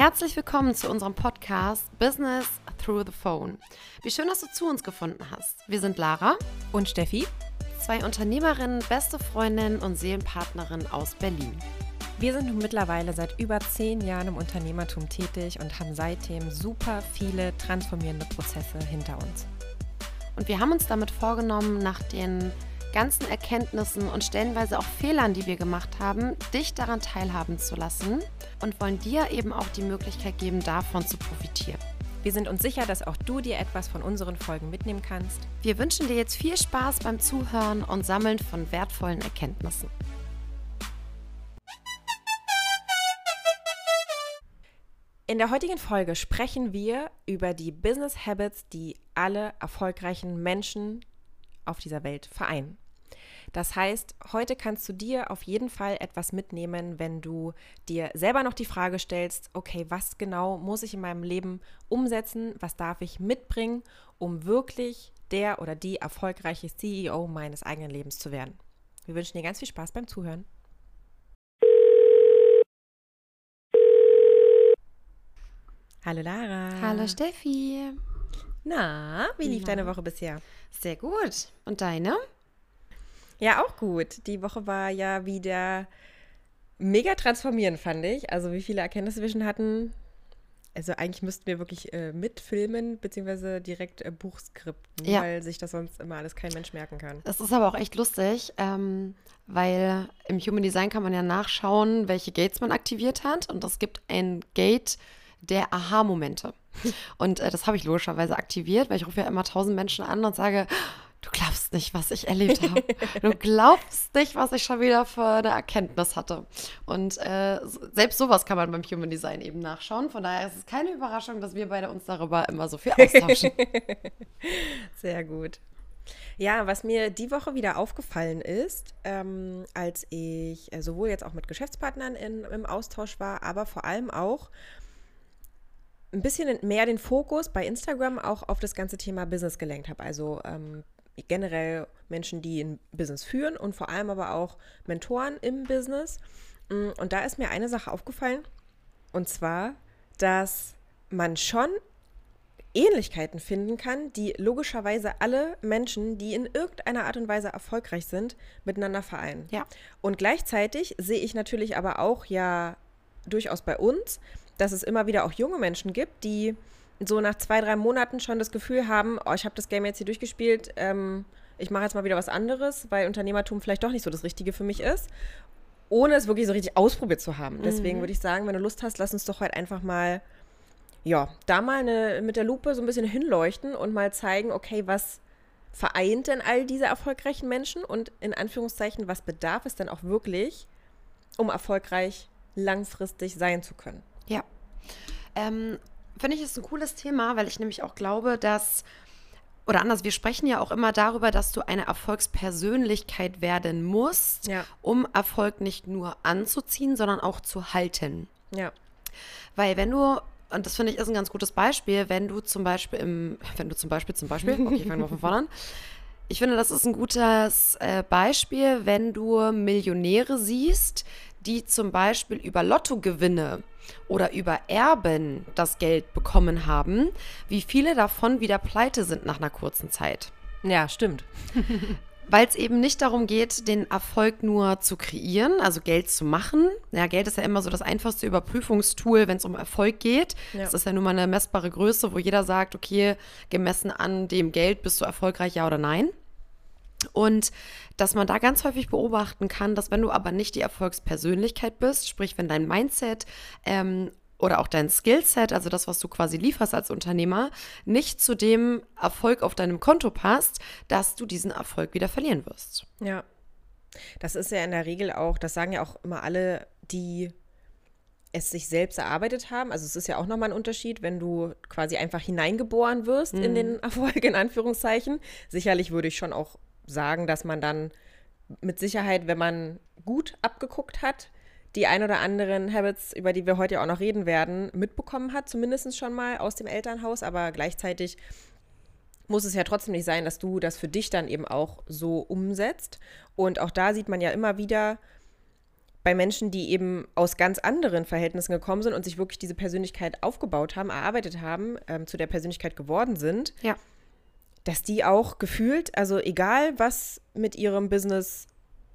Herzlich willkommen zu unserem Podcast Business Through the Phone. Wie schön, dass du zu uns gefunden hast. Wir sind Lara und Steffi, zwei Unternehmerinnen, beste Freundinnen und Seelenpartnerinnen aus Berlin. Wir sind nun mittlerweile seit über zehn Jahren im Unternehmertum tätig und haben seitdem super viele transformierende Prozesse hinter uns. Und wir haben uns damit vorgenommen, nach den ganzen Erkenntnissen und stellenweise auch Fehlern, die wir gemacht haben, dich daran teilhaben zu lassen und wollen dir eben auch die Möglichkeit geben, davon zu profitieren. Wir sind uns sicher, dass auch du dir etwas von unseren Folgen mitnehmen kannst. Wir wünschen dir jetzt viel Spaß beim Zuhören und Sammeln von wertvollen Erkenntnissen. In der heutigen Folge sprechen wir über die Business Habits, die alle erfolgreichen Menschen auf dieser Welt vereinen. Das heißt, heute kannst du dir auf jeden Fall etwas mitnehmen, wenn du dir selber noch die Frage stellst, okay, was genau muss ich in meinem Leben umsetzen, was darf ich mitbringen, um wirklich der oder die erfolgreiche CEO meines eigenen Lebens zu werden. Wir wünschen dir ganz viel Spaß beim Zuhören. Hallo Lara. Hallo Steffi. Na, wie lief Na. deine Woche bisher? Sehr gut. Und deine? Ja, auch gut. Die Woche war ja wieder mega transformierend, fand ich. Also wie viele Erkenntnisse wir schon hatten. Also eigentlich müssten wir wirklich äh, mitfilmen, beziehungsweise direkt äh, Buchskripten, ja. weil sich das sonst immer alles kein Mensch merken kann. Das ist aber auch echt lustig, ähm, weil im Human Design kann man ja nachschauen, welche Gates man aktiviert hat. Und es gibt ein Gate der Aha-Momente. Und äh, das habe ich logischerweise aktiviert, weil ich rufe ja immer tausend Menschen an und sage, du glaubst nicht, was ich erlebt habe. Du glaubst nicht, was ich schon wieder für eine Erkenntnis hatte. Und äh, selbst sowas kann man beim Human Design eben nachschauen. Von daher ist es keine Überraschung, dass wir beide uns darüber immer so viel austauschen. Sehr gut. Ja, was mir die Woche wieder aufgefallen ist, ähm, als ich äh, sowohl jetzt auch mit Geschäftspartnern in, im Austausch war, aber vor allem auch ein bisschen mehr den Fokus bei Instagram auch auf das ganze Thema Business gelenkt habe. Also ähm, generell Menschen, die ein Business führen und vor allem aber auch Mentoren im Business. Mm, und da ist mir eine Sache aufgefallen, und zwar, dass man schon Ähnlichkeiten finden kann, die logischerweise alle Menschen, die in irgendeiner Art und Weise erfolgreich sind, miteinander vereinen. Ja. Und gleichzeitig sehe ich natürlich aber auch ja durchaus bei uns, dass es immer wieder auch junge Menschen gibt, die so nach zwei, drei Monaten schon das Gefühl haben, oh, ich habe das Game jetzt hier durchgespielt, ähm, ich mache jetzt mal wieder was anderes, weil Unternehmertum vielleicht doch nicht so das Richtige für mich ist, ohne es wirklich so richtig ausprobiert zu haben. Deswegen mhm. würde ich sagen, wenn du Lust hast, lass uns doch heute einfach mal, ja, da mal eine, mit der Lupe so ein bisschen hinleuchten und mal zeigen, okay, was vereint denn all diese erfolgreichen Menschen und in Anführungszeichen, was bedarf es denn auch wirklich, um erfolgreich langfristig sein zu können? Ja. Ähm, Finde ich ist ein cooles Thema, weil ich nämlich auch glaube, dass oder anders, wir sprechen ja auch immer darüber, dass du eine Erfolgspersönlichkeit werden musst, ja. um Erfolg nicht nur anzuziehen, sondern auch zu halten. Ja. Weil wenn du, und das finde ich ist ein ganz gutes Beispiel, wenn du zum Beispiel im, wenn du zum Beispiel, zum Beispiel, okay, ich fange mal von vorne an. Ich finde, das ist ein gutes äh, Beispiel, wenn du Millionäre siehst, die zum Beispiel über Lottogewinne oder über Erben das Geld bekommen haben, wie viele davon wieder pleite sind nach einer kurzen Zeit. Ja, stimmt. Weil es eben nicht darum geht, den Erfolg nur zu kreieren, also Geld zu machen. Ja, Geld ist ja immer so das einfachste Überprüfungstool, wenn es um Erfolg geht. Ja. Das ist ja nun mal eine messbare Größe, wo jeder sagt, okay, gemessen an dem Geld bist du erfolgreich, ja oder nein. Und dass man da ganz häufig beobachten kann, dass wenn du aber nicht die Erfolgspersönlichkeit bist, sprich wenn dein Mindset ähm, oder auch dein Skillset, also das, was du quasi lieferst als Unternehmer, nicht zu dem Erfolg auf deinem Konto passt, dass du diesen Erfolg wieder verlieren wirst. Ja. Das ist ja in der Regel auch, das sagen ja auch immer alle, die es sich selbst erarbeitet haben. Also es ist ja auch nochmal ein Unterschied, wenn du quasi einfach hineingeboren wirst mhm. in den Erfolg, in Anführungszeichen. Sicherlich würde ich schon auch sagen, dass man dann mit Sicherheit, wenn man gut abgeguckt hat, die ein oder anderen Habits, über die wir heute ja auch noch reden werden, mitbekommen hat, zumindest schon mal aus dem Elternhaus, aber gleichzeitig muss es ja trotzdem nicht sein, dass du das für dich dann eben auch so umsetzt. Und auch da sieht man ja immer wieder, bei Menschen, die eben aus ganz anderen Verhältnissen gekommen sind und sich wirklich diese Persönlichkeit aufgebaut haben, erarbeitet haben, ähm, zu der Persönlichkeit geworden sind, Ja. Dass die auch gefühlt, also egal was mit ihrem Business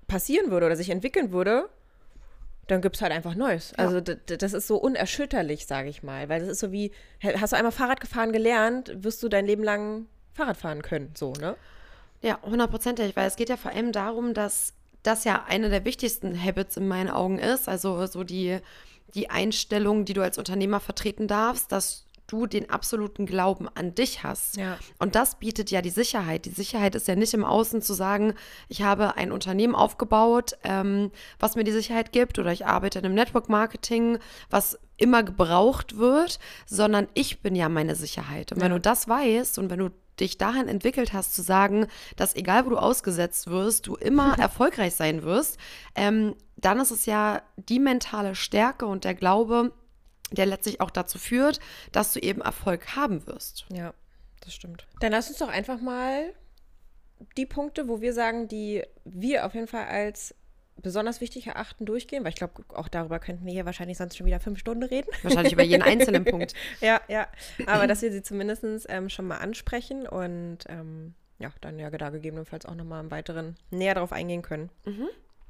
passieren würde oder sich entwickeln würde, dann gibt es halt einfach Neues. Ja. Also das ist so unerschütterlich, sage ich mal. Weil das ist so wie, hast du einmal Fahrrad gefahren gelernt, wirst du dein Leben lang Fahrrad fahren können. So, ne? Ja, hundertprozentig, weil es geht ja vor allem darum, dass das ja eine der wichtigsten Habits in meinen Augen ist. Also so die, die Einstellung, die du als Unternehmer vertreten darfst, dass du den absoluten Glauben an dich hast. Ja. Und das bietet ja die Sicherheit. Die Sicherheit ist ja nicht im Außen zu sagen, ich habe ein Unternehmen aufgebaut, ähm, was mir die Sicherheit gibt, oder ich arbeite in einem Network Marketing, was immer gebraucht wird, sondern ich bin ja meine Sicherheit. Und wenn Ja. du das weißt und wenn du dich dahin entwickelt hast, zu sagen, dass egal wo du ausgesetzt wirst, du immer erfolgreich sein wirst, ähm, dann ist es ja die mentale Stärke und der Glaube, der letztlich auch dazu führt, dass du eben Erfolg haben wirst. Ja, das stimmt. Dann lass uns doch einfach mal die Punkte, wo wir sagen, die wir auf jeden Fall als besonders wichtig erachten, durchgehen, weil ich glaube, auch darüber könnten wir hier wahrscheinlich sonst schon wieder fünf Stunden reden. Wahrscheinlich über jeden einzelnen Punkt. Ja, ja. Aber dass wir sie zumindest ähm, schon mal ansprechen und ähm, ja, dann ja da gegebenenfalls auch nochmal im Weiteren näher darauf eingehen können.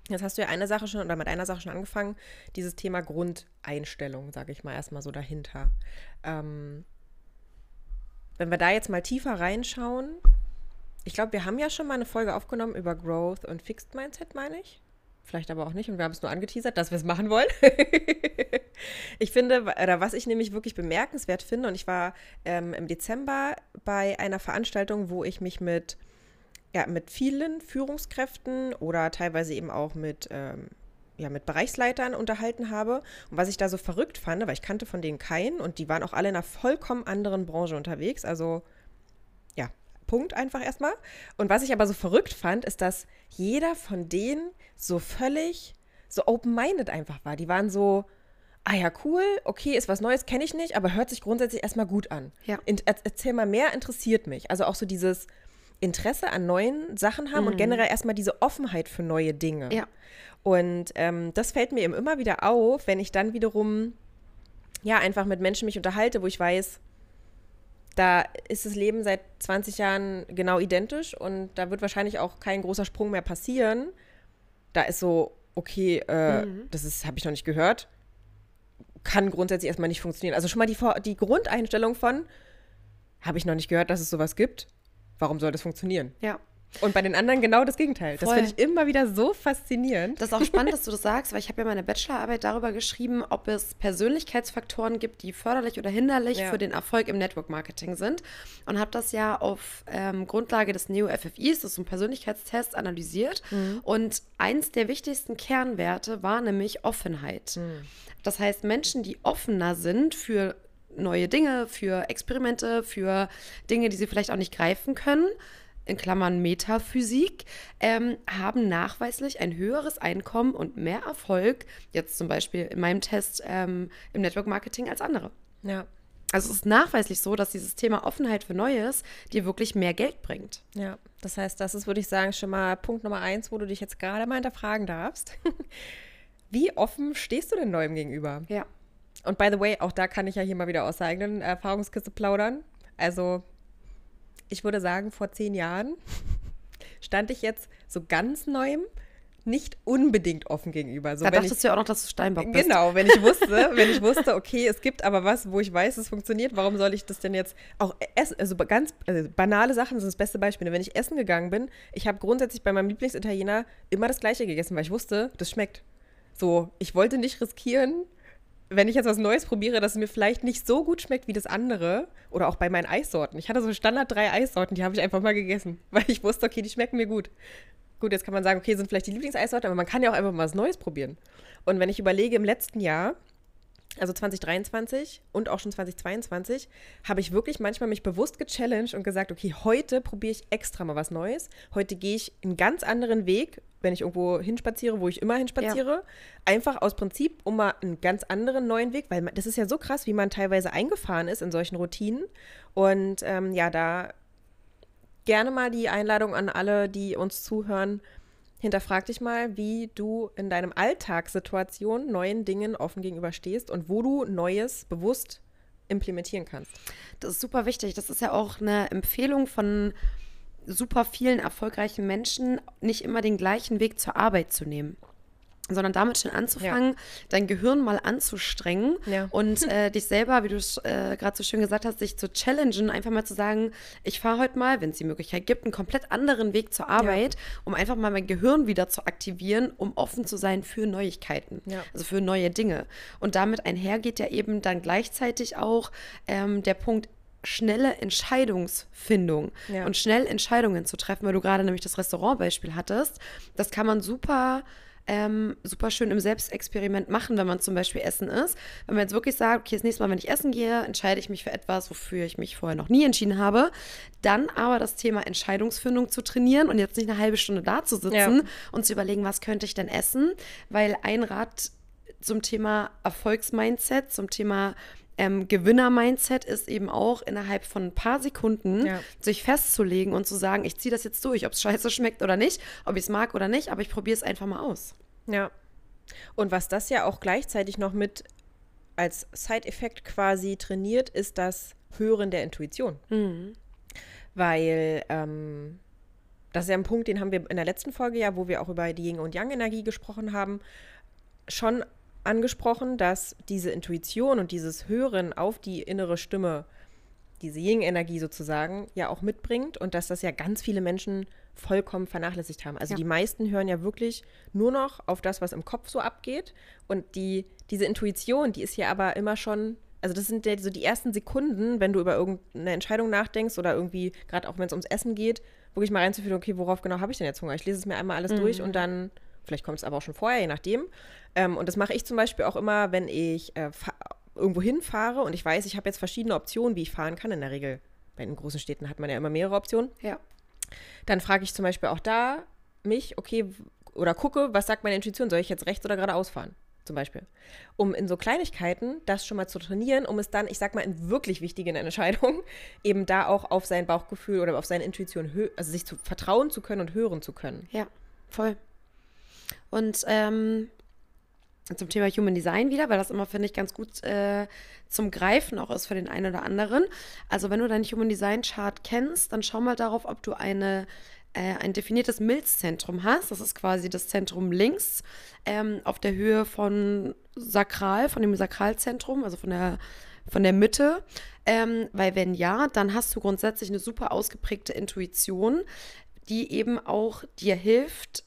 Jetzt hast du ja eine Sache schon oder mit einer Sache schon angefangen, dieses Thema Grundeinstellung, sage ich mal erstmal so dahinter. Ähm, wenn wir da jetzt mal tiefer reinschauen, ich glaube, wir haben ja schon mal eine Folge aufgenommen über Growth und Fixed Mindset, meine ich. Vielleicht aber auch nicht und wir haben es nur angeteasert, dass wir es machen wollen. ich finde, oder was ich nämlich wirklich bemerkenswert finde, und ich war ähm, im Dezember bei einer Veranstaltung, wo ich mich mit, ja, mit vielen Führungskräften oder teilweise eben auch mit, ähm, ja, mit Bereichsleitern unterhalten habe. Und was ich da so verrückt fand, weil ich kannte von denen keinen und die waren auch alle in einer vollkommen anderen Branche unterwegs. Also ja, Punkt einfach erstmal. Und was ich aber so verrückt fand, ist, dass jeder von denen so völlig so open-minded einfach war. Die waren so, ah ja, cool, okay, ist was Neues, kenne ich nicht, aber hört sich grundsätzlich erstmal gut an. Ja. In, er, erzähl mal mehr, interessiert mich. Also auch so dieses Interesse an neuen Sachen haben und generell erstmal diese Offenheit für neue Dinge. Ja. Und ähm, das fällt mir eben immer wieder auf, wenn ich dann wiederum ja einfach mit Menschen mich unterhalte, wo ich weiß, da ist das Leben seit 20 Jahren genau identisch und da wird wahrscheinlich auch kein großer Sprung mehr passieren. Da ist so, okay, äh, das ist, habe ich noch nicht gehört. Kann grundsätzlich erstmal nicht funktionieren. Also schon mal die, die Grundeinstellung von, habe ich noch nicht gehört, dass es sowas gibt. Warum soll das funktionieren? Ja. Und bei den anderen genau das Gegenteil. Das Voll. finde ich immer wieder so faszinierend. Das ist auch spannend, dass du das sagst, weil ich habe ja meine Bachelorarbeit darüber geschrieben, ob es Persönlichkeitsfaktoren gibt, die förderlich oder hinderlich Ja. für den Erfolg im Network Marketing sind. Und habe das ja auf ähm, Grundlage des Neo-FFIs, das ist ein Persönlichkeitstest, analysiert. Und eins der wichtigsten Kernwerte war nämlich Offenheit. Das heißt, Menschen, die offener sind für neue Dinge, für Experimente, für Dinge, die sie vielleicht auch nicht greifen können, in Klammern Metaphysik, ähm, haben nachweislich ein höheres Einkommen und mehr Erfolg, jetzt zum Beispiel in meinem Test ähm, im Network Marketing als andere. Ja. Also es ist nachweislich so, dass dieses Thema Offenheit für Neues dir wirklich mehr Geld bringt. Ja, das heißt, das ist, würde ich sagen, schon mal Punkt Nummer eins, wo du dich jetzt gerade mal hinterfragen darfst. Wie offen stehst du denn Neuem gegenüber? Ja. Und by the way, auch da kann ich ja hier mal wieder aus der eigenen Erfahrungskiste plaudern. Also, ich würde sagen, vor zehn Jahren stand ich jetzt so ganz Neuem nicht unbedingt offen gegenüber. So, Da wenn ich, dachtest du ja auch noch, dass du Steinbock bist. Genau, wenn ich wusste, wenn ich wusste, okay, es gibt aber was, wo ich weiß, es funktioniert, warum soll ich das denn jetzt auch essen? Also ganz also banale Sachen sind das beste Beispiel. Wenn ich essen gegangen bin, ich habe grundsätzlich bei meinem Lieblingsitaliener immer das Gleiche gegessen, weil ich wusste, das schmeckt. So, ich wollte nicht riskieren, wenn ich jetzt was Neues probiere, dass es mir vielleicht nicht so gut schmeckt wie das andere. Oder auch bei meinen Eissorten. Ich hatte so Standard drei Eissorten, die habe ich einfach mal gegessen, weil ich wusste, okay, die schmecken mir gut. Gut, jetzt kann man sagen, okay, sind vielleicht die Lieblingseissorten, aber man kann ja auch einfach mal was Neues probieren. Und wenn ich überlege, im letzten Jahr, also 2023 und auch schon 2022, habe ich wirklich manchmal mich bewusst gechallenged und gesagt, okay, heute probiere ich extra mal was Neues. Heute gehe ich einen ganz anderen Weg, wenn ich irgendwo hinspaziere, wo ich immer hinspaziere. Einfach aus Prinzip, um mal einen ganz anderen neuen Weg, weil man, das ist ja so krass, wie man teilweise eingefahren ist in solchen Routinen. Und ähm, ja, da gerne mal die Einladung an alle, die uns zuhören. hinterfrag dich mal, wie du in deinem Alltagssituation neuen Dingen offen gegenüberstehst und wo du Neues bewusst implementieren kannst. Das ist super wichtig. Das ist ja auch eine Empfehlung von super vielen erfolgreichen Menschen, nicht immer den gleichen Weg zur Arbeit zu nehmen sondern damit schon anzufangen, ja. dein Gehirn mal anzustrengen ja. und äh, dich selber, wie du es äh, gerade so schön gesagt hast, sich zu challengen, einfach mal zu sagen, ich fahre heute mal, wenn es die Möglichkeit gibt, einen komplett anderen Weg zur Arbeit, ja. um einfach mal mein Gehirn wieder zu aktivieren, um offen zu sein für Neuigkeiten, also für neue Dinge. Und damit einhergeht ja eben dann gleichzeitig auch ähm, der Punkt, schnelle Entscheidungsfindung ja. und schnell Entscheidungen zu treffen, weil du gerade nämlich das Restaurantbeispiel hattest. Das kann man super ähm, super schön im Selbstexperiment machen, wenn man zum Beispiel essen ist. Wenn man jetzt wirklich sagt, okay, das nächste Mal, wenn ich essen gehe, entscheide ich mich für etwas, wofür ich mich vorher noch nie entschieden habe. Dann aber das Thema Entscheidungsfindung zu trainieren und jetzt nicht eine halbe Stunde da zu sitzen ja. und zu überlegen, was könnte ich denn essen, weil ein Rat zum Thema Erfolgsmindset, zum Thema ähm, Gewinner-Mindset ist eben auch innerhalb von ein paar Sekunden ja. sich festzulegen und zu sagen, ich ziehe das jetzt durch, ob es scheiße schmeckt oder nicht, ob ich es mag oder nicht, aber ich probiere es einfach mal aus. Ja. Und was das ja auch gleichzeitig noch mit als Side-Effekt quasi trainiert, ist das Hören der Intuition. Mhm. Weil ähm, das ist ja ein Punkt, den haben wir in der letzten Folge ja, wo wir auch über die Yin- und Yang-Energie gesprochen haben, schon angesprochen, dass diese Intuition und dieses Hören auf die innere Stimme, diese Yin-Energie sozusagen, ja auch mitbringt und dass das ja ganz viele Menschen vollkommen vernachlässigt haben. Also ja. die meisten hören ja wirklich nur noch auf das, was im Kopf so abgeht. Und die, diese Intuition, die ist hier aber immer schon, also das sind ja so die ersten Sekunden, wenn du über irgendeine Entscheidung nachdenkst oder irgendwie, gerade auch wenn es ums Essen geht, wirklich mal reinzuführen, okay, worauf genau habe ich denn jetzt Hunger? Ich lese es mir einmal alles mhm. durch und dann Vielleicht kommt es aber auch schon vorher, je nachdem. Ähm, und das mache ich zum Beispiel auch immer, wenn ich äh, irgendwo hinfahre und ich weiß, ich habe jetzt verschiedene Optionen, wie ich fahren kann. In der Regel bei den großen Städten hat man ja immer mehrere Optionen. Ja. Dann frage ich zum Beispiel auch da mich, okay, oder gucke, was sagt meine Intuition? Soll ich jetzt rechts oder geradeaus fahren? Zum Beispiel. Um in so Kleinigkeiten das schon mal zu trainieren, um es dann, ich sag mal, in wirklich wichtigen Entscheidungen eben da auch auf sein Bauchgefühl oder auf seine Intuition, also sich zu vertrauen zu können und hören zu können. Ja, voll. Und ähm, zum Thema Human Design wieder, weil das immer, finde ich, ganz gut äh, zum Greifen auch ist für den einen oder anderen. Also wenn du deinen Human Design Chart kennst, dann schau mal darauf, ob du eine äh, ein definiertes Milzzentrum hast. Das ist quasi das Zentrum links ähm, auf der Höhe von Sakral, von dem Sakralzentrum, also von der, von der Mitte. Ähm, weil wenn ja, dann hast du grundsätzlich eine super ausgeprägte Intuition, die eben auch dir hilft,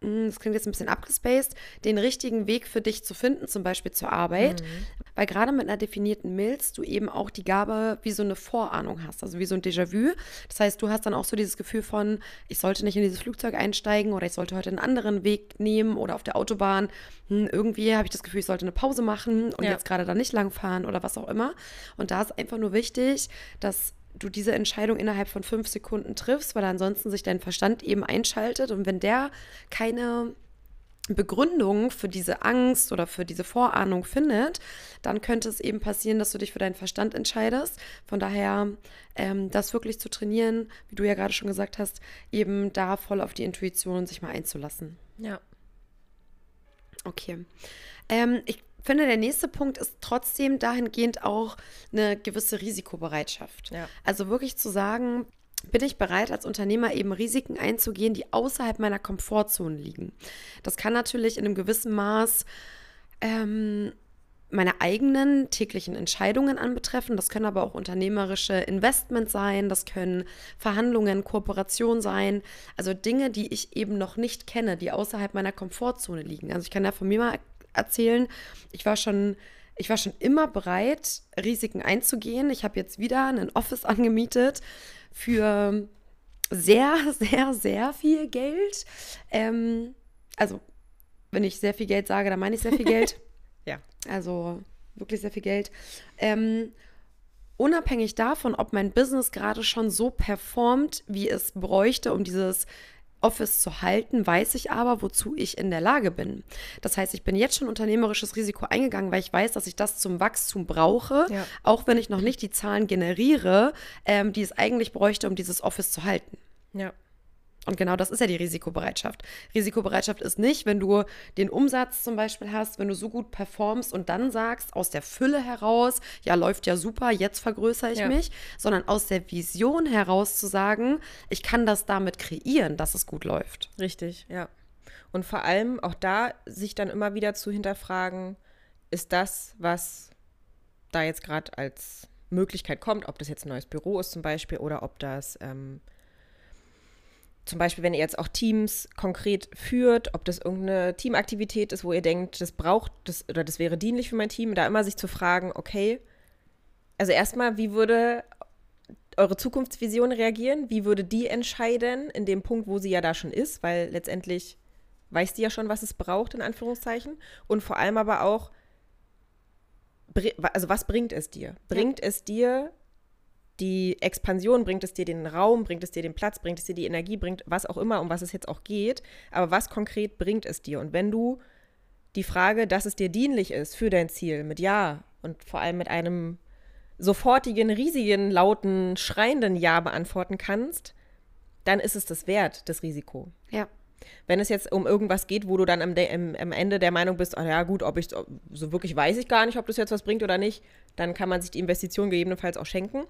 das klingt jetzt ein bisschen abgespaced, den richtigen Weg für dich zu finden, zum Beispiel zur Arbeit. Mhm. Weil gerade mit einer definierten Milz du eben auch die Gabe wie so eine Vorahnung hast, also wie so ein Déjà-vu. Das heißt, du hast dann auch so dieses Gefühl von, ich sollte nicht in dieses Flugzeug einsteigen oder ich sollte heute einen anderen Weg nehmen oder auf der Autobahn. Hm, irgendwie habe ich das Gefühl, ich sollte eine Pause machen und ja. jetzt gerade da nicht langfahren oder was auch immer. Und da ist einfach nur wichtig, dass du diese Entscheidung innerhalb von fünf Sekunden triffst, weil ansonsten sich dein Verstand eben einschaltet. Und wenn der keine Begründung für diese Angst oder für diese Vorahnung findet, dann könnte es eben passieren, dass du dich für deinen Verstand entscheidest. Von daher, ähm, das wirklich zu trainieren, wie du ja gerade schon gesagt hast, eben da voll auf die Intuition sich mal einzulassen. Ja. Okay. Ähm, ich finde, der nächste Punkt ist trotzdem dahingehend auch eine gewisse Risikobereitschaft. Ja. Also wirklich zu sagen, bin ich bereit, als Unternehmer eben Risiken einzugehen, die außerhalb meiner Komfortzone liegen. Das kann natürlich in einem gewissen Maß ähm, meine eigenen täglichen Entscheidungen anbetreffen. Das können aber auch unternehmerische Investments sein, das können Verhandlungen, Kooperationen sein. Also Dinge, die ich eben noch nicht kenne, die außerhalb meiner Komfortzone liegen. Also ich kann ja von mir mal erzählen. Ich war schon, ich war schon immer bereit, Risiken einzugehen. Ich habe jetzt wieder ein Office angemietet für sehr, sehr, sehr viel Geld. Ähm, also, wenn ich sehr viel Geld sage, dann meine ich sehr viel Geld. ja. Also wirklich sehr viel Geld. Ähm, unabhängig davon, ob mein Business gerade schon so performt, wie es bräuchte, um dieses Office zu halten, weiß ich aber, wozu ich in der Lage bin. Das heißt, ich bin jetzt schon unternehmerisches Risiko eingegangen, weil ich weiß, dass ich das zum Wachstum brauche, ja. auch wenn ich noch nicht die Zahlen generiere, ähm, die es eigentlich bräuchte, um dieses Office zu halten. Ja. Und genau das ist ja die Risikobereitschaft. Risikobereitschaft ist nicht, wenn du den Umsatz zum Beispiel hast, wenn du so gut performst und dann sagst, aus der Fülle heraus, ja, läuft ja super, jetzt vergrößere ich ja. mich, sondern aus der Vision heraus zu sagen, ich kann das damit kreieren, dass es gut läuft. Richtig, ja. Und vor allem auch da sich dann immer wieder zu hinterfragen, ist das, was da jetzt gerade als Möglichkeit kommt, ob das jetzt ein neues Büro ist zum Beispiel oder ob das ähm, zum Beispiel, wenn ihr jetzt auch Teams konkret führt, ob das irgendeine Teamaktivität ist, wo ihr denkt, das braucht das oder das wäre dienlich für mein Team, da immer sich zu fragen, okay, also erstmal, wie würde eure Zukunftsvision reagieren? Wie würde die entscheiden in dem Punkt, wo sie ja da schon ist? Weil letztendlich weiß die ja schon, was es braucht, in Anführungszeichen. Und vor allem aber auch, also was bringt es dir? Bringt ja. es dir die Expansion, bringt es dir den Raum, bringt es dir den Platz, bringt es dir die Energie, bringt was auch immer, um was es jetzt auch geht. Aber was konkret bringt es dir? Und wenn du die Frage, dass es dir dienlich ist für dein Ziel mit Ja und vor allem mit einem sofortigen, riesigen, lauten, schreienden Ja beantworten kannst, dann ist es das wert, das Risiko. Ja. Wenn es jetzt um irgendwas geht, wo du dann am, am, am Ende der Meinung bist, ach ja gut, ob ich so wirklich weiß ich gar nicht, ob das jetzt was bringt oder nicht, dann kann man sich die Investition gegebenenfalls auch schenken.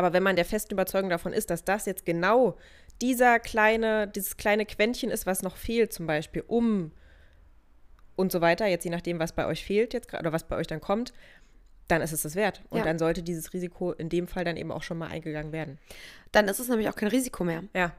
Aber wenn man der festen Überzeugung davon ist, dass das jetzt genau dieser kleine, dieses kleine Quäntchen ist, was noch fehlt, zum Beispiel, um und so weiter, jetzt je nachdem, was bei euch fehlt jetzt oder was bei euch dann kommt, dann ist es das wert. Und ja. dann sollte dieses Risiko in dem Fall dann eben auch schon mal eingegangen werden. Dann ist es nämlich auch kein Risiko mehr. Ja.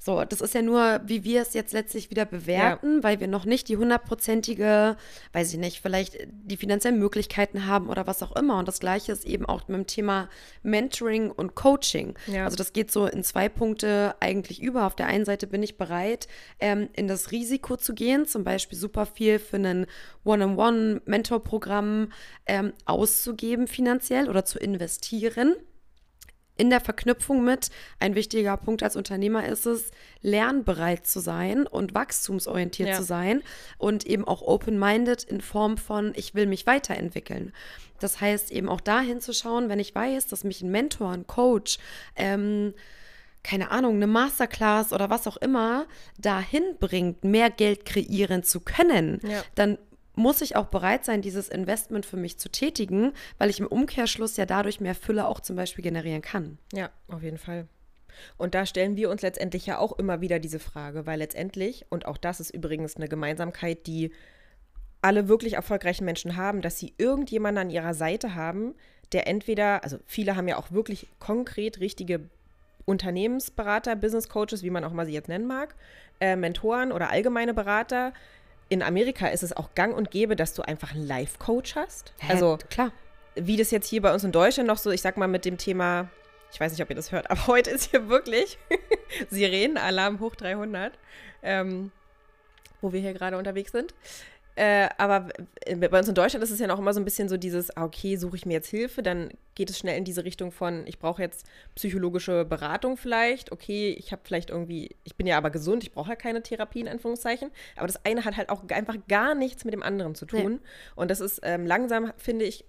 So, das ist ja nur, wie wir es jetzt letztlich wieder bewerten, ja. weil wir noch nicht die hundertprozentige, weiß ich nicht, vielleicht die finanziellen Möglichkeiten haben oder was auch immer. Und das Gleiche ist eben auch mit dem Thema Mentoring und Coaching. Ja. Also das geht so in zwei Punkte eigentlich über. Auf der einen Seite bin ich bereit, ähm, in das Risiko zu gehen, zum Beispiel super viel für ein One-on-One-Mentor-Programm ähm, auszugeben finanziell oder zu investieren in der Verknüpfung mit, ein wichtiger Punkt als Unternehmer ist es, lernbereit zu sein und wachstumsorientiert ja. zu sein und eben auch open-minded in Form von, ich will mich weiterentwickeln. Das heißt eben auch dahin zu schauen, wenn ich weiß, dass mich ein Mentor, ein Coach, ähm, keine Ahnung, eine Masterclass oder was auch immer dahin bringt, mehr Geld kreieren zu können, ja. dann muss ich auch bereit sein, dieses Investment für mich zu tätigen, weil ich im Umkehrschluss ja dadurch mehr Fülle auch zum Beispiel generieren kann. Ja, auf jeden Fall. Und da stellen wir uns letztendlich ja auch immer wieder diese Frage, weil letztendlich, und auch das ist übrigens eine Gemeinsamkeit, die alle wirklich erfolgreichen Menschen haben, dass sie irgendjemanden an ihrer Seite haben, der entweder, also viele haben ja auch wirklich konkret richtige Unternehmensberater, Business Coaches, wie man auch mal sie jetzt nennen mag, äh, Mentoren oder allgemeine Berater, in Amerika ist es auch gang und gäbe, dass du einfach einen Life-Coach hast. Hä? Also klar. Wie das jetzt hier bei uns in Deutschland noch so, ich sag mal, mit dem Thema, ich weiß nicht, ob ihr das hört, aber heute ist hier wirklich Sirenenalarm hoch 300, ähm, wo wir hier gerade unterwegs sind. Äh, aber bei uns in Deutschland ist es ja noch immer so ein bisschen so dieses, ah, okay, suche ich mir jetzt Hilfe, dann geht es schnell in diese Richtung von, ich brauche jetzt psychologische Beratung vielleicht, okay, ich habe vielleicht irgendwie, ich bin ja aber gesund, ich brauche ja keine Therapie in Anführungszeichen, aber das eine hat halt auch einfach gar nichts mit dem anderen zu tun. Nee. Und das ist ähm, langsam, finde ich,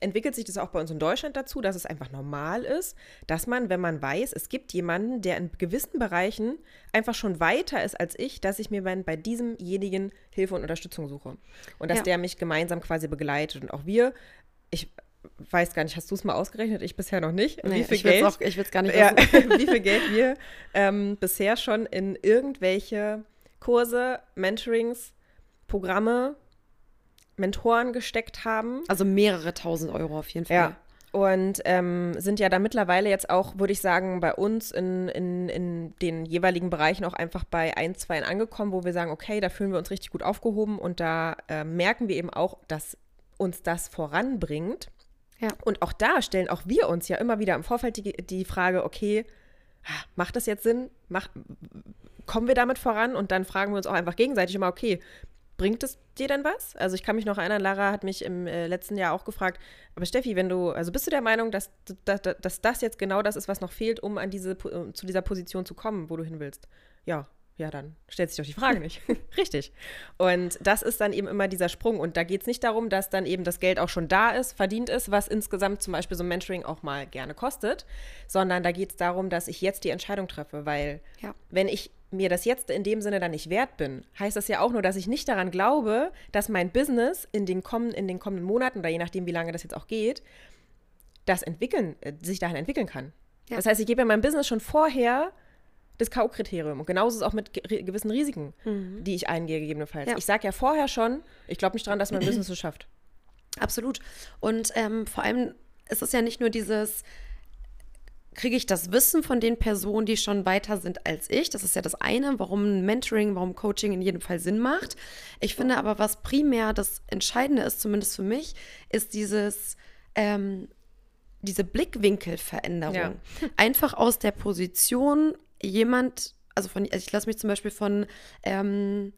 entwickelt sich das auch bei uns in Deutschland dazu, dass es einfach normal ist, dass man, wenn man weiß, es gibt jemanden, der in gewissen Bereichen einfach schon weiter ist als ich, dass ich mir bei diesemjenigen Hilfe und Unterstützung suche. Und dass ja. der mich gemeinsam quasi begleitet. Und auch wir, ich weiß gar nicht, hast du es mal ausgerechnet? Ich bisher noch nicht. Nee, wie viel ich Geld? Auch, ich will es gar nicht ja, Wie viel Geld wir ähm, bisher schon in irgendwelche Kurse, Mentorings, Programme Mentoren gesteckt haben. Also mehrere tausend Euro auf jeden Fall. Ja. Und ähm, sind ja da mittlerweile jetzt auch, würde ich sagen, bei uns in, in, in den jeweiligen Bereichen auch einfach bei ein, zwei angekommen, wo wir sagen, okay, da fühlen wir uns richtig gut aufgehoben und da äh, merken wir eben auch, dass uns das voranbringt. Ja. Und auch da stellen auch wir uns ja immer wieder im Vorfeld die, die Frage, okay, macht das jetzt Sinn? Mach, kommen wir damit voran? Und dann fragen wir uns auch einfach gegenseitig immer, okay, bringt es dir denn was? Also ich kann mich noch erinnern, Lara hat mich im äh, letzten Jahr auch gefragt, aber Steffi, wenn du, also bist du der Meinung, dass, dass, dass das jetzt genau das ist, was noch fehlt, um an diese, äh, zu dieser Position zu kommen, wo du hin willst? Ja, ja, dann stellt sich doch die Frage nicht. Richtig. Und das ist dann eben immer dieser Sprung. Und da geht es nicht darum, dass dann eben das Geld auch schon da ist, verdient ist, was insgesamt zum Beispiel so ein Mentoring auch mal gerne kostet, sondern da geht es darum, dass ich jetzt die Entscheidung treffe. Weil ja. wenn ich mir das jetzt in dem Sinne dann nicht wert bin, heißt das ja auch nur, dass ich nicht daran glaube, dass mein Business in den, kommen, in den kommenden Monaten oder je nachdem, wie lange das jetzt auch geht, das entwickeln, äh, sich dahin entwickeln kann. Ja. Das heißt, ich gebe meinem Business schon vorher das K.O.-Kriterium. Und genauso ist es auch mit ge gewissen Risiken, mhm. die ich eingehe, gegebenenfalls. Ja. Ich sage ja vorher schon, ich glaube nicht daran, dass mein Business es schafft. Absolut. Und ähm, vor allem ist es ja nicht nur dieses, kriege ich das Wissen von den Personen, die schon weiter sind als ich. Das ist ja das eine, warum Mentoring, warum Coaching in jedem Fall Sinn macht. Ich finde aber, was primär das Entscheidende ist, zumindest für mich, ist dieses ähm, diese Blickwinkelveränderung. Ja. Einfach aus der Position jemand, also von, also ich lasse mich zum Beispiel von ähm,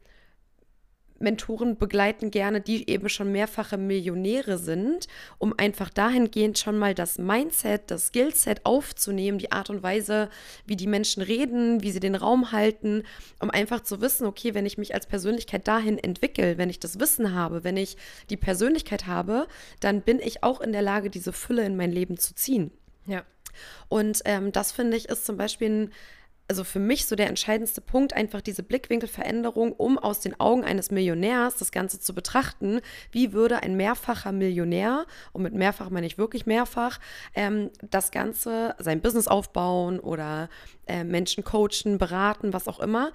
Mentoren begleiten gerne, die eben schon mehrfache Millionäre sind, um einfach dahingehend schon mal das Mindset, das Skillset aufzunehmen, die Art und Weise, wie die Menschen reden, wie sie den Raum halten, um einfach zu wissen, okay, wenn ich mich als Persönlichkeit dahin entwickle, wenn ich das Wissen habe, wenn ich die Persönlichkeit habe, dann bin ich auch in der Lage, diese Fülle in mein Leben zu ziehen. Ja. Und ähm, das finde ich ist zum Beispiel ein also für mich so der entscheidendste Punkt, einfach diese Blickwinkelveränderung, um aus den Augen eines Millionärs das Ganze zu betrachten. Wie würde ein mehrfacher Millionär, und mit mehrfach meine ich wirklich mehrfach, ähm, das Ganze, sein Business aufbauen oder äh, Menschen coachen, beraten, was auch immer.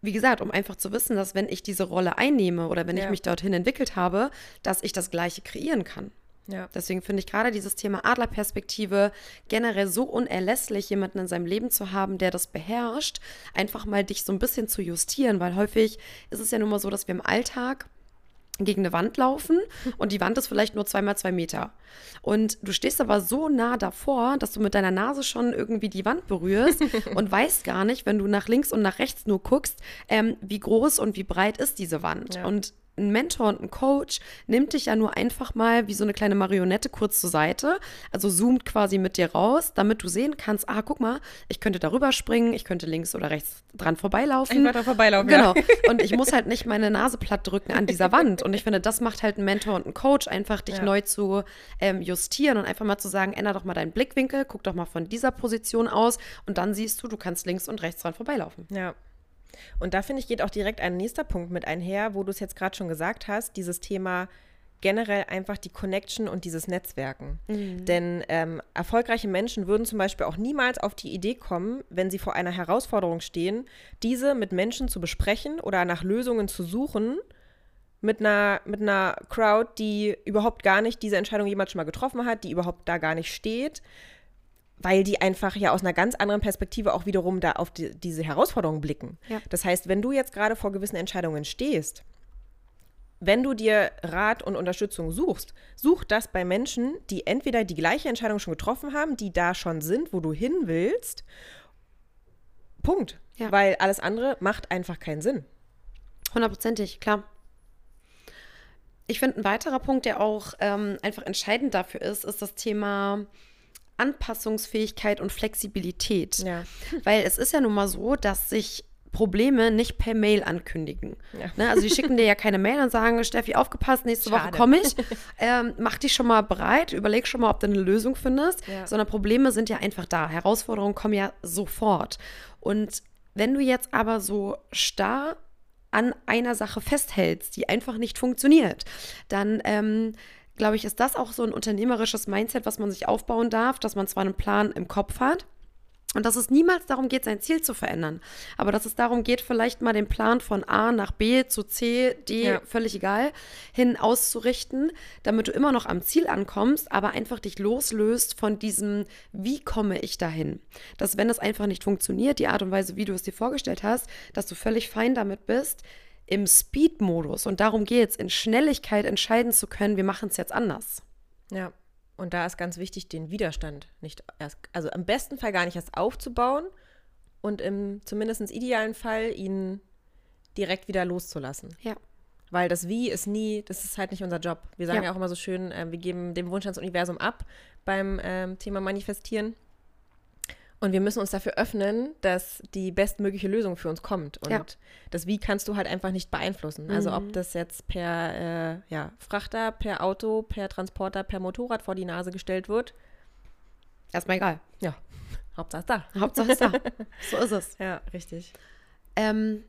Wie gesagt, um einfach zu wissen, dass wenn ich diese Rolle einnehme oder wenn ja. ich mich dorthin entwickelt habe, dass ich das Gleiche kreieren kann. Ja. Deswegen finde ich gerade dieses Thema Adlerperspektive generell so unerlässlich, jemanden in seinem Leben zu haben, der das beherrscht, einfach mal dich so ein bisschen zu justieren, weil häufig ist es ja nun mal so, dass wir im Alltag gegen eine Wand laufen und die Wand ist vielleicht nur zweimal zwei Meter. Und du stehst aber so nah davor, dass du mit deiner Nase schon irgendwie die Wand berührst und weißt gar nicht, wenn du nach links und nach rechts nur guckst, ähm, wie groß und wie breit ist diese Wand. Ja. Und ein Mentor und ein Coach nimmt dich ja nur einfach mal wie so eine kleine Marionette kurz zur Seite, also zoomt quasi mit dir raus, damit du sehen kannst, ah, guck mal, ich könnte darüber springen, ich könnte links oder rechts dran vorbeilaufen. Einfach da vorbeilaufen, Genau. Ja. Und ich muss halt nicht meine Nase platt drücken an dieser Wand. Und ich finde, das macht halt ein Mentor und ein Coach, einfach dich ja. neu zu ähm, justieren und einfach mal zu sagen, ändere doch mal deinen Blickwinkel, guck doch mal von dieser Position aus und dann siehst du, du kannst links und rechts dran vorbeilaufen. Ja. Und da finde ich, geht auch direkt ein nächster Punkt mit einher, wo du es jetzt gerade schon gesagt hast, dieses Thema generell einfach die Connection und dieses Netzwerken. Mhm. Denn ähm, erfolgreiche Menschen würden zum Beispiel auch niemals auf die Idee kommen, wenn sie vor einer Herausforderung stehen, diese mit Menschen zu besprechen oder nach Lösungen zu suchen, mit einer, mit einer Crowd, die überhaupt gar nicht diese Entscheidung jemals schon mal getroffen hat, die überhaupt da gar nicht steht, weil die einfach ja aus einer ganz anderen Perspektive auch wiederum da auf die, diese Herausforderungen blicken. Ja. Das heißt, wenn du jetzt gerade vor gewissen Entscheidungen stehst, wenn du dir Rat und Unterstützung suchst, such das bei Menschen, die entweder die gleiche Entscheidung schon getroffen haben, die da schon sind, wo du hin willst. Punkt. Ja. Weil alles andere macht einfach keinen Sinn. Hundertprozentig, klar. Ich finde, ein weiterer Punkt, der auch ähm, einfach entscheidend dafür ist, ist das Thema Anpassungsfähigkeit und Flexibilität. Ja. Weil es ist ja nun mal so, dass sich Probleme nicht per Mail ankündigen. Ja. Ne? Also die schicken dir ja keine Mail und sagen, Steffi, aufgepasst, nächste Schade. Woche komme ich. Ähm, mach dich schon mal bereit, überleg schon mal, ob du eine Lösung findest. Ja. Sondern Probleme sind ja einfach da. Herausforderungen kommen ja sofort. Und wenn du jetzt aber so starr an einer Sache festhältst, die einfach nicht funktioniert, dann ähm, glaube ich, ist das auch so ein unternehmerisches Mindset, was man sich aufbauen darf, dass man zwar einen Plan im Kopf hat, und dass es niemals darum geht, sein Ziel zu verändern. Aber dass es darum geht, vielleicht mal den Plan von A nach B zu C, D, ja. völlig egal, hin auszurichten, damit du immer noch am Ziel ankommst, aber einfach dich loslöst von diesem, wie komme ich dahin? Dass, wenn es einfach nicht funktioniert, die Art und Weise, wie du es dir vorgestellt hast, dass du völlig fein damit bist, im Speed-Modus, und darum geht es, in Schnelligkeit entscheiden zu können, wir machen es jetzt anders. Ja, und da ist ganz wichtig, den Widerstand nicht erst, also im besten Fall gar nicht erst aufzubauen und im zumindest idealen Fall ihn direkt wieder loszulassen. Ja. Weil das Wie ist nie, das ist halt nicht unser Job. Wir sagen ja, ja auch immer so schön, äh, wir geben den Wunsch ans Universum ab beim ähm, Thema Manifestieren. Und wir müssen uns dafür öffnen, dass die bestmögliche Lösung für uns kommt. Und ja. das Wie kannst du halt einfach nicht beeinflussen. Also mhm. ob das jetzt per äh, ja, Frachter, per Auto, per Transporter, per Motorrad vor die Nase gestellt wird. Erstmal egal. Ja. Hauptsache da. Hauptsache da. So ist es. Ja, richtig. Ähm,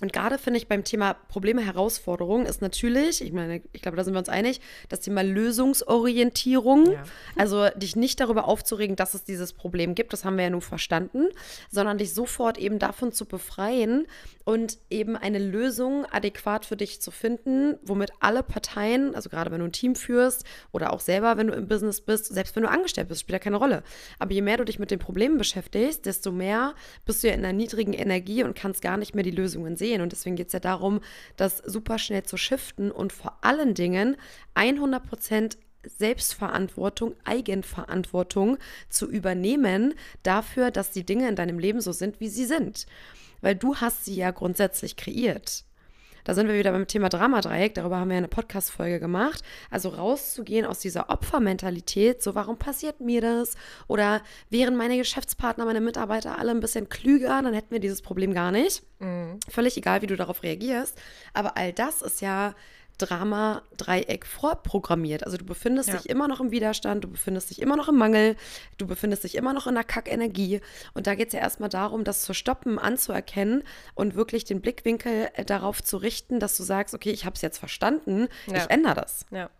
und gerade finde ich beim Thema Probleme, Herausforderungen ist natürlich, ich meine, ich glaube, da sind wir uns einig, das Thema Lösungsorientierung. Ja. Also dich nicht darüber aufzuregen, dass es dieses Problem gibt, das haben wir ja nun verstanden, sondern dich sofort eben davon zu befreien und eben eine Lösung adäquat für dich zu finden, womit alle Parteien, also gerade wenn du ein Team führst oder auch selber, wenn du im Business bist, selbst wenn du angestellt bist, spielt ja keine Rolle. Aber je mehr du dich mit den Problemen beschäftigst, desto mehr bist du ja in einer niedrigen Energie und kannst gar nicht mehr die Lösungen sehen sehen. Und deswegen geht es ja darum, das super schnell zu shiften und vor allen Dingen 100 Prozent Selbstverantwortung, Eigenverantwortung zu übernehmen dafür, dass die Dinge in deinem Leben so sind, wie sie sind. Weil du hast sie ja grundsätzlich kreiert. Da sind wir wieder beim Thema Dramadreieck, darüber haben wir eine Podcast-Folge gemacht. Also rauszugehen aus dieser Opfermentalität, so warum passiert mir das? Oder wären meine Geschäftspartner, meine Mitarbeiter alle ein bisschen klüger, dann hätten wir dieses Problem gar nicht. Mhm. Völlig egal, wie du darauf reagierst. Aber all das ist ja Drama-Dreieck vorprogrammiert. Also du befindest ja. dich immer noch im Widerstand, du befindest dich immer noch im Mangel, du befindest dich immer noch in der Kackenergie. Und da geht es ja erstmal darum, das zu stoppen, anzuerkennen und wirklich den Blickwinkel äh, darauf zu richten, dass du sagst, okay, ich habe es jetzt verstanden, ja. ich ändere das. Ja.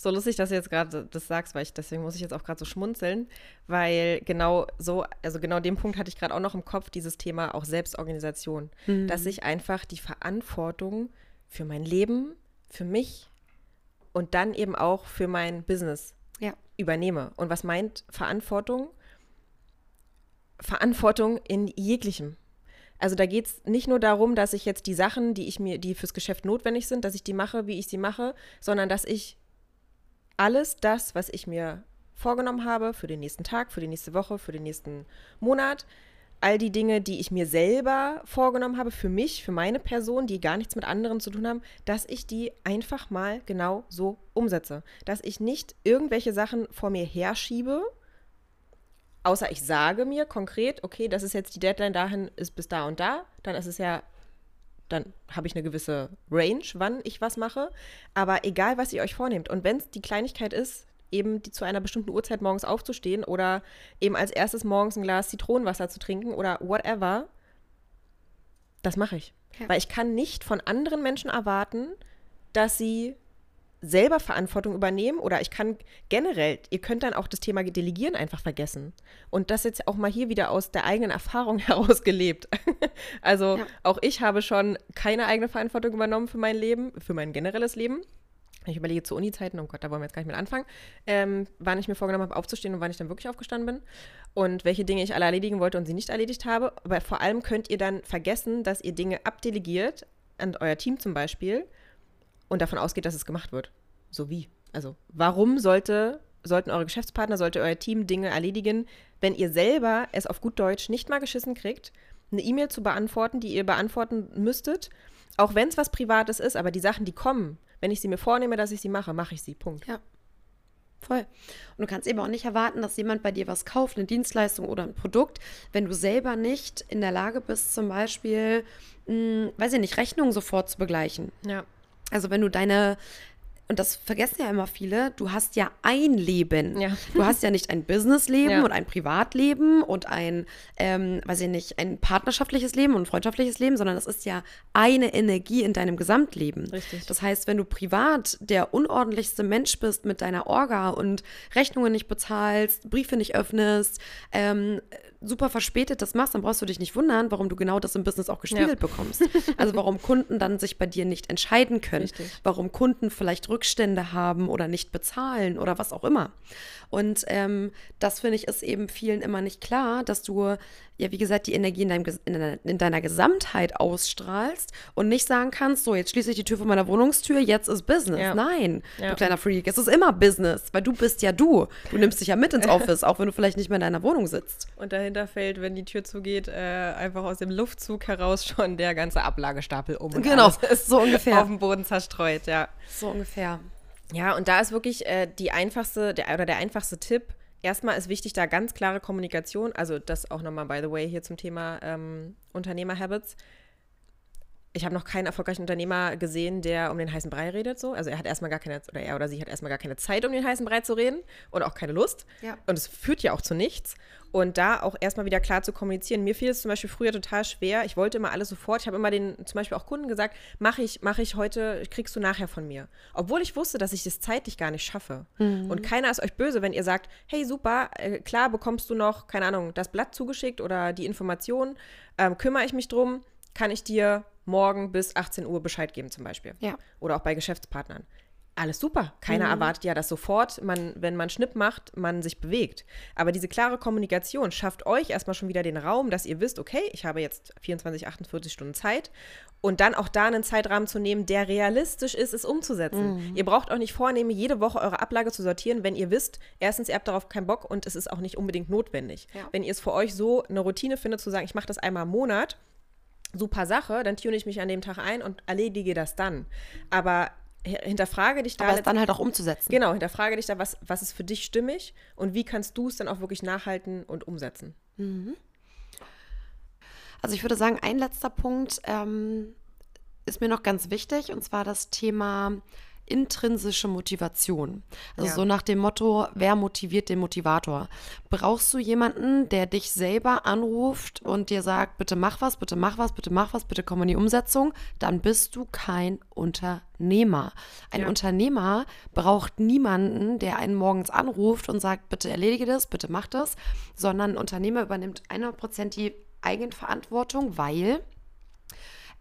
So lustig, dass du jetzt gerade das sagst, weil ich deswegen muss ich jetzt auch gerade so schmunzeln, weil genau so, also genau den Punkt hatte ich gerade auch noch im Kopf, dieses Thema auch Selbstorganisation, mhm. dass ich einfach die Verantwortung für mein Leben, für mich und dann eben auch für mein Business ja. übernehme. Und was meint Verantwortung? Verantwortung in jeglichem. Also da geht es nicht nur darum, dass ich jetzt die Sachen, die ich mir, die fürs Geschäft notwendig sind, dass ich die mache, wie ich sie mache, sondern dass ich alles das, was ich mir vorgenommen habe für den nächsten Tag, für die nächste Woche, für den nächsten Monat, all die Dinge, die ich mir selber vorgenommen habe, für mich, für meine Person, die gar nichts mit anderen zu tun haben, dass ich die einfach mal genau so umsetze. Dass ich nicht irgendwelche Sachen vor mir herschiebe, außer ich sage mir konkret, okay, das ist jetzt die Deadline dahin, ist bis da und da, dann ist es ja, dann habe ich eine gewisse Range, wann ich was mache. Aber egal, was ihr euch vornehmt und wenn es die Kleinigkeit ist, eben die, zu einer bestimmten Uhrzeit morgens aufzustehen oder eben als erstes morgens ein Glas Zitronenwasser zu trinken oder whatever, das mache ich. Ja. Weil ich kann nicht von anderen Menschen erwarten, dass sie selber Verantwortung übernehmen oder ich kann generell, ihr könnt dann auch das Thema Delegieren einfach vergessen. Und das jetzt auch mal hier wieder aus der eigenen Erfahrung heraus gelebt. also ja. auch ich habe schon keine eigene Verantwortung übernommen für mein Leben, für mein generelles Leben ich überlege zu Uni-Zeiten, oh Gott, da wollen wir jetzt gar nicht mit anfangen, ähm, wann ich mir vorgenommen habe, aufzustehen und wann ich dann wirklich aufgestanden bin und welche Dinge ich alle erledigen wollte und sie nicht erledigt habe. Aber vor allem könnt ihr dann vergessen, dass ihr Dinge abdelegiert, an euer Team zum Beispiel, und davon ausgeht, dass es gemacht wird. So wie? Also, warum sollte, sollten eure Geschäftspartner, sollte euer Team Dinge erledigen, wenn ihr selber es auf gut Deutsch nicht mal geschissen kriegt, eine E-Mail zu beantworten, die ihr beantworten müsstet, auch wenn es was Privates ist, aber die Sachen, die kommen, wenn ich sie mir vornehme, dass ich sie mache, mache ich sie. Punkt. Ja. Voll. Und du kannst eben auch nicht erwarten, dass jemand bei dir was kauft, eine Dienstleistung oder ein Produkt, wenn du selber nicht in der Lage bist, zum Beispiel, mh, hm, weiß ich nicht, Rechnungen sofort zu begleichen. Ja. Also wenn du deine und das vergessen ja immer viele, du hast ja ein Leben. Ja. Du hast ja nicht ein Businessleben ja. und ein Privatleben und ein, ähm, weiß ich nicht, ein partnerschaftliches Leben und ein freundschaftliches Leben, sondern das ist ja eine Energie in deinem Gesamtleben. Richtig. Das heißt, wenn du privat der unordentlichste Mensch bist mit deiner Orga und Rechnungen nicht bezahlst, Briefe nicht öffnest, ähm, super verspätet das machst, dann brauchst du dich nicht wundern, warum du genau das im Business auch gespiegelt ja. bekommst. Also warum Kunden dann sich bei dir nicht entscheiden können, Richtig. warum Kunden vielleicht Rückstände haben oder nicht bezahlen oder was auch immer. Und ähm, das finde ich ist eben vielen immer nicht klar, dass du ja, wie gesagt, die Energie in, deinem, in, deiner, in deiner Gesamtheit ausstrahlst und nicht sagen kannst, so, jetzt schließe ich die Tür von meiner Wohnungstür, jetzt ist Business. Ja. Nein, ja. du kleiner Freak, es ist immer Business, weil du bist ja du. Du nimmst dich ja mit ins Office, auch wenn du vielleicht nicht mehr in deiner Wohnung sitzt. Und dahinter fällt, wenn die Tür zugeht, äh, einfach aus dem Luftzug heraus schon der ganze Ablagestapel um. Und genau, ist so ungefähr. Auf dem Boden zerstreut, ja. So ungefähr. Ja, und da ist wirklich äh, die einfachste, der, oder der einfachste Tipp, erstmal ist wichtig, da ganz klare Kommunikation, also das auch nochmal, by the way, hier zum Thema ähm, Unternehmerhabits. ich habe noch keinen erfolgreichen Unternehmer gesehen, der um den heißen Brei redet. So. Also er hat erstmal gar keine, oder er oder sie hat erstmal gar keine Zeit, um den heißen Brei zu reden und auch keine Lust. Ja. Und es führt ja auch zu nichts. Und da auch erstmal wieder klar zu kommunizieren. Mir fiel es zum Beispiel früher total schwer. Ich wollte immer alles sofort. Ich habe immer den, zum Beispiel auch Kunden gesagt, mache ich, mache ich heute, kriegst du nachher von mir. Obwohl ich wusste, dass ich das zeitlich gar nicht schaffe. Mhm. Und keiner ist euch böse, wenn ihr sagt, hey super, äh, klar bekommst du noch, keine Ahnung, das Blatt zugeschickt oder die Information, ähm, kümmere ich mich drum, kann ich dir morgen bis 18 Uhr Bescheid geben zum Beispiel. Ja. Oder auch bei Geschäftspartnern. Alles super. Keiner Mhm. erwartet ja, dass sofort, man, wenn man Schnipp macht, man sich bewegt. Aber diese klare Kommunikation schafft euch erstmal schon wieder den Raum, dass ihr wisst, okay, ich habe jetzt 24, 48 Stunden Zeit. Und dann auch da einen Zeitrahmen zu nehmen, der realistisch ist, es umzusetzen. Mhm. Ihr braucht auch nicht vornehmen, jede Woche eure Ablage zu sortieren, wenn ihr wisst, erstens, ihr habt darauf keinen Bock und es ist auch nicht unbedingt notwendig. Ja. Wenn ihr es für euch so eine Routine findet, zu sagen, ich mache das einmal im Monat, super Sache, dann tune ich mich an dem Tag ein und erledige das dann. Aber hinterfrage dich da Aber es dann halt auch umzusetzen. Genau, hinterfrage dich da, was, was ist für dich stimmig und wie kannst du es dann auch wirklich nachhalten und umsetzen. Also ich würde sagen, ein letzter Punkt ähm, ist mir noch ganz wichtig, und zwar das Thema intrinsische Motivation. Also Ja. so nach dem Motto, wer motiviert den Motivator? Brauchst du jemanden, der dich selber anruft und dir sagt, bitte mach was, bitte mach was, bitte mach was, bitte komm in die Umsetzung? Dann bist du kein Unternehmer. Ein Ja. Unternehmer braucht niemanden, der einen morgens anruft und sagt, bitte erledige das, bitte mach das, sondern ein Unternehmer übernimmt 100% die Eigenverantwortung, weil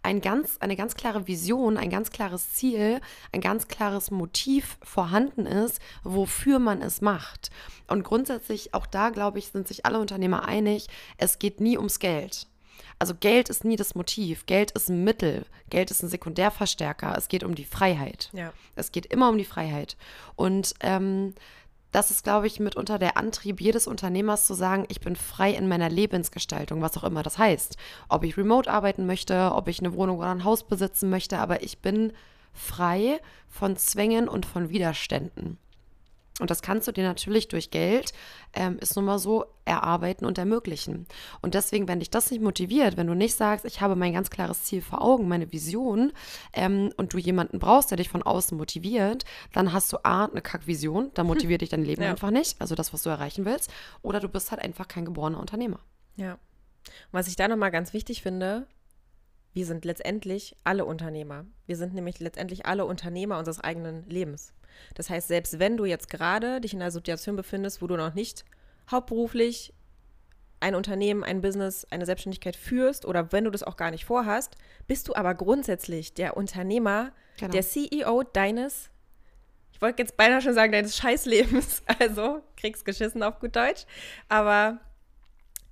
ein ganz, eine ganz klare Vision, ein ganz klares Ziel, ein ganz klares Motiv vorhanden ist, wofür man es macht. Und grundsätzlich, auch da, glaube ich, sind sich alle Unternehmer einig, es geht nie ums Geld. Also Geld ist nie das Motiv, Geld ist ein Mittel, Geld ist ein Sekundärverstärker, es geht um die Freiheit. Ja. Es geht immer um die Freiheit. Und ähm, das ist, glaube ich, mitunter der Antrieb jedes Unternehmers zu sagen, ich bin frei in meiner Lebensgestaltung, was auch immer das heißt. Ob ich remote arbeiten möchte, ob ich eine Wohnung oder ein Haus besitzen möchte, aber ich bin frei von Zwängen und von Widerständen. Und das kannst du dir natürlich durch Geld, ähm, ist nun mal so, erarbeiten und ermöglichen. Und deswegen, wenn dich das nicht motiviert, wenn du nicht sagst, ich habe mein ganz klares Ziel vor Augen, meine Vision, ähm, und du jemanden brauchst, der dich von außen motiviert, dann hast du A, eine Kackvision, da motiviert dich dein Leben Ja. einfach nicht, also das, was du erreichen willst, oder du bist halt einfach kein geborener Unternehmer. Ja. Und was ich da nochmal ganz wichtig finde, wir sind letztendlich alle Unternehmer. Wir sind nämlich letztendlich alle Unternehmer unseres eigenen Lebens. Das heißt, selbst wenn du jetzt gerade dich in einer Situation befindest, wo du noch nicht hauptberuflich ein Unternehmen, ein Business, eine Selbstständigkeit führst oder wenn du das auch gar nicht vorhast, bist du aber grundsätzlich der Unternehmer, Genau. der CEO deines, ich wollte jetzt beinahe schon sagen, deines Scheißlebens, also kriegst geschissen auf gut Deutsch, aber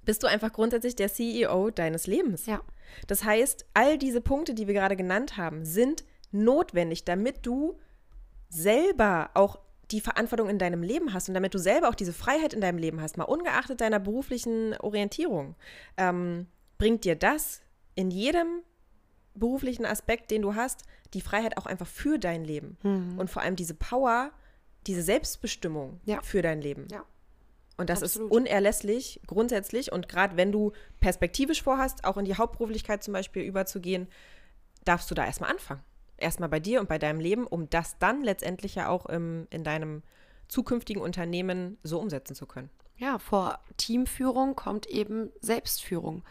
bist du einfach grundsätzlich der CEO deines Lebens. Ja. Das heißt, all diese Punkte, die wir gerade genannt haben, sind notwendig, damit du selber auch die Verantwortung in deinem Leben hast und damit du selber auch diese Freiheit in deinem Leben hast, mal ungeachtet deiner beruflichen Orientierung, ähm, bringt dir das in jedem beruflichen Aspekt, den du hast, die Freiheit auch einfach für dein Leben und vor allem diese Power, diese Selbstbestimmung Ja. für dein Leben. Ja. Und das Absolut. ist unerlässlich grundsätzlich. Und gerade wenn du perspektivisch vorhast, auch in die Hauptberuflichkeit zum Beispiel überzugehen, darfst du da erstmal anfangen. Erstmal bei dir und bei deinem Leben, um das dann letztendlich ja auch im, in deinem zukünftigen Unternehmen so umsetzen zu können. Ja, vor Teamführung kommt eben Selbstführung.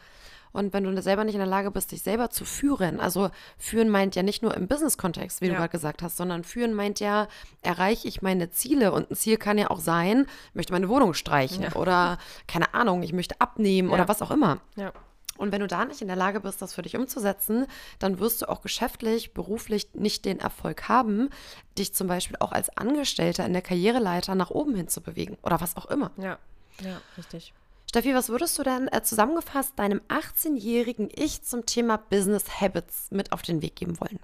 Und wenn du selber nicht in der Lage bist, dich selber zu führen, also führen meint ja nicht nur im Business-Kontext, wie du Ja. gerade gesagt hast, sondern führen meint ja, erreiche ich meine Ziele. Und ein Ziel kann ja auch sein, ich möchte meine Wohnung streichen Ja. oder keine Ahnung, ich möchte abnehmen Ja. oder was auch immer. Ja. Und wenn du da nicht in der Lage bist, das für dich umzusetzen, dann wirst du auch geschäftlich, beruflich nicht den Erfolg haben, dich zum Beispiel auch als Angestellter in der Karriereleiter nach oben hin zu bewegen oder was auch immer. Ja, ja, richtig. Steffi, was würdest du denn äh, zusammengefasst deinem 18-jährigen Ich zum Thema Business Habits mit auf den Weg geben wollen?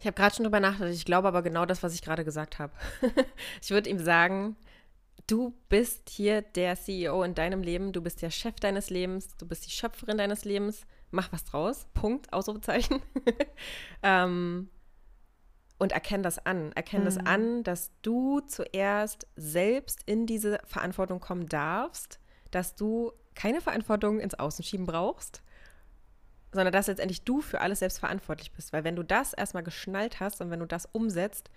Ich habe gerade schon drüber nachgedacht. Ich glaube aber genau das, was ich gerade gesagt habe. ich würde ihm sagen, du bist hier der CEO in deinem Leben, du bist der Chef deines Lebens, du bist die Schöpferin deines Lebens. Mach was draus. Punkt. Ausrufezeichen. ähm, und erkenn das an. Erkenn das an, dass du zuerst selbst in diese Verantwortung kommen darfst, dass du keine Verantwortung ins Außen schieben brauchst, sondern dass letztendlich du für alles selbst verantwortlich bist. Weil wenn du das erstmal geschnallt hast und wenn du das umsetzt,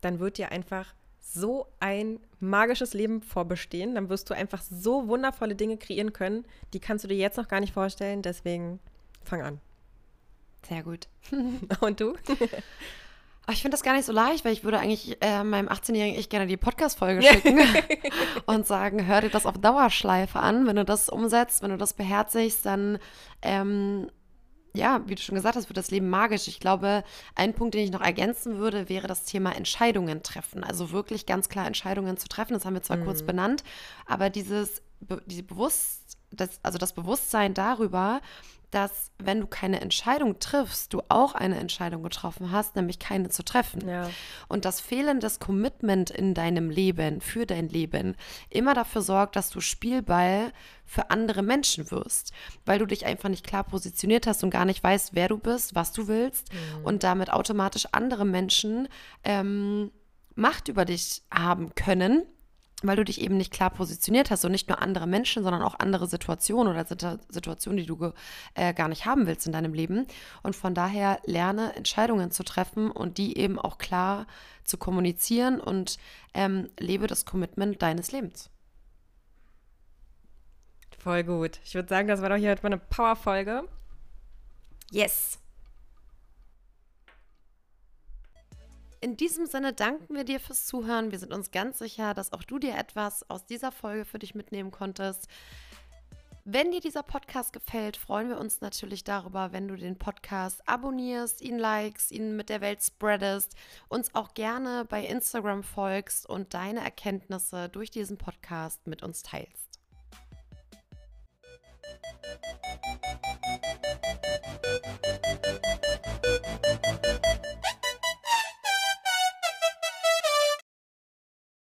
dann wird dir einfach so ein magisches Leben vorbestehen. Dann wirst du einfach so wundervolle Dinge kreieren können, die kannst du dir jetzt noch gar nicht vorstellen. Deswegen fang an. Sehr gut. Und du? ich finde das gar nicht so leicht, weil ich würde eigentlich äh, meinem 18-Jährigen echt gerne die Podcast-Folge schicken und sagen, hör dir das auf Dauerschleife an. Wenn du das umsetzt, wenn du das beherzigst, dann ähm, ja, wie du schon gesagt hast, wird das Leben magisch. Ich glaube, ein Punkt, den ich noch ergänzen würde, wäre das Thema Entscheidungen treffen. Also wirklich ganz klar Entscheidungen zu treffen. Das haben wir zwar mhm. kurz benannt, aber dieses, diese Bewusst, das, also das Bewusstsein darüber, dass wenn du keine Entscheidung triffst, du auch eine Entscheidung getroffen hast, nämlich keine zu treffen. Ja. Und das fehlendes Commitment in deinem Leben, für dein Leben, immer dafür sorgt, dass du Spielball für andere Menschen wirst, weil du dich einfach nicht klar positioniert hast und gar nicht weißt, wer du bist, was du willst mhm. und damit automatisch andere Menschen ähm, Macht über dich haben können weil du dich eben nicht klar positioniert hast und nicht nur andere Menschen, sondern auch andere Situationen oder Situationen, die du äh, gar nicht haben willst in deinem Leben. Und von daher lerne Entscheidungen zu treffen und die eben auch klar zu kommunizieren und ähm, lebe das Commitment deines Lebens. Voll gut. Ich würde sagen, das war doch hier heute mal eine Power-Folge. Yes. In diesem Sinne danken wir dir fürs Zuhören. Wir sind uns ganz sicher, dass auch du dir etwas aus dieser Folge für dich mitnehmen konntest. Wenn dir dieser Podcast gefällt, freuen wir uns natürlich darüber, wenn du den Podcast abonnierst, ihn likest, ihn mit der Welt spreadest, uns auch gerne bei Instagram folgst und deine Erkenntnisse durch diesen Podcast mit uns teilst.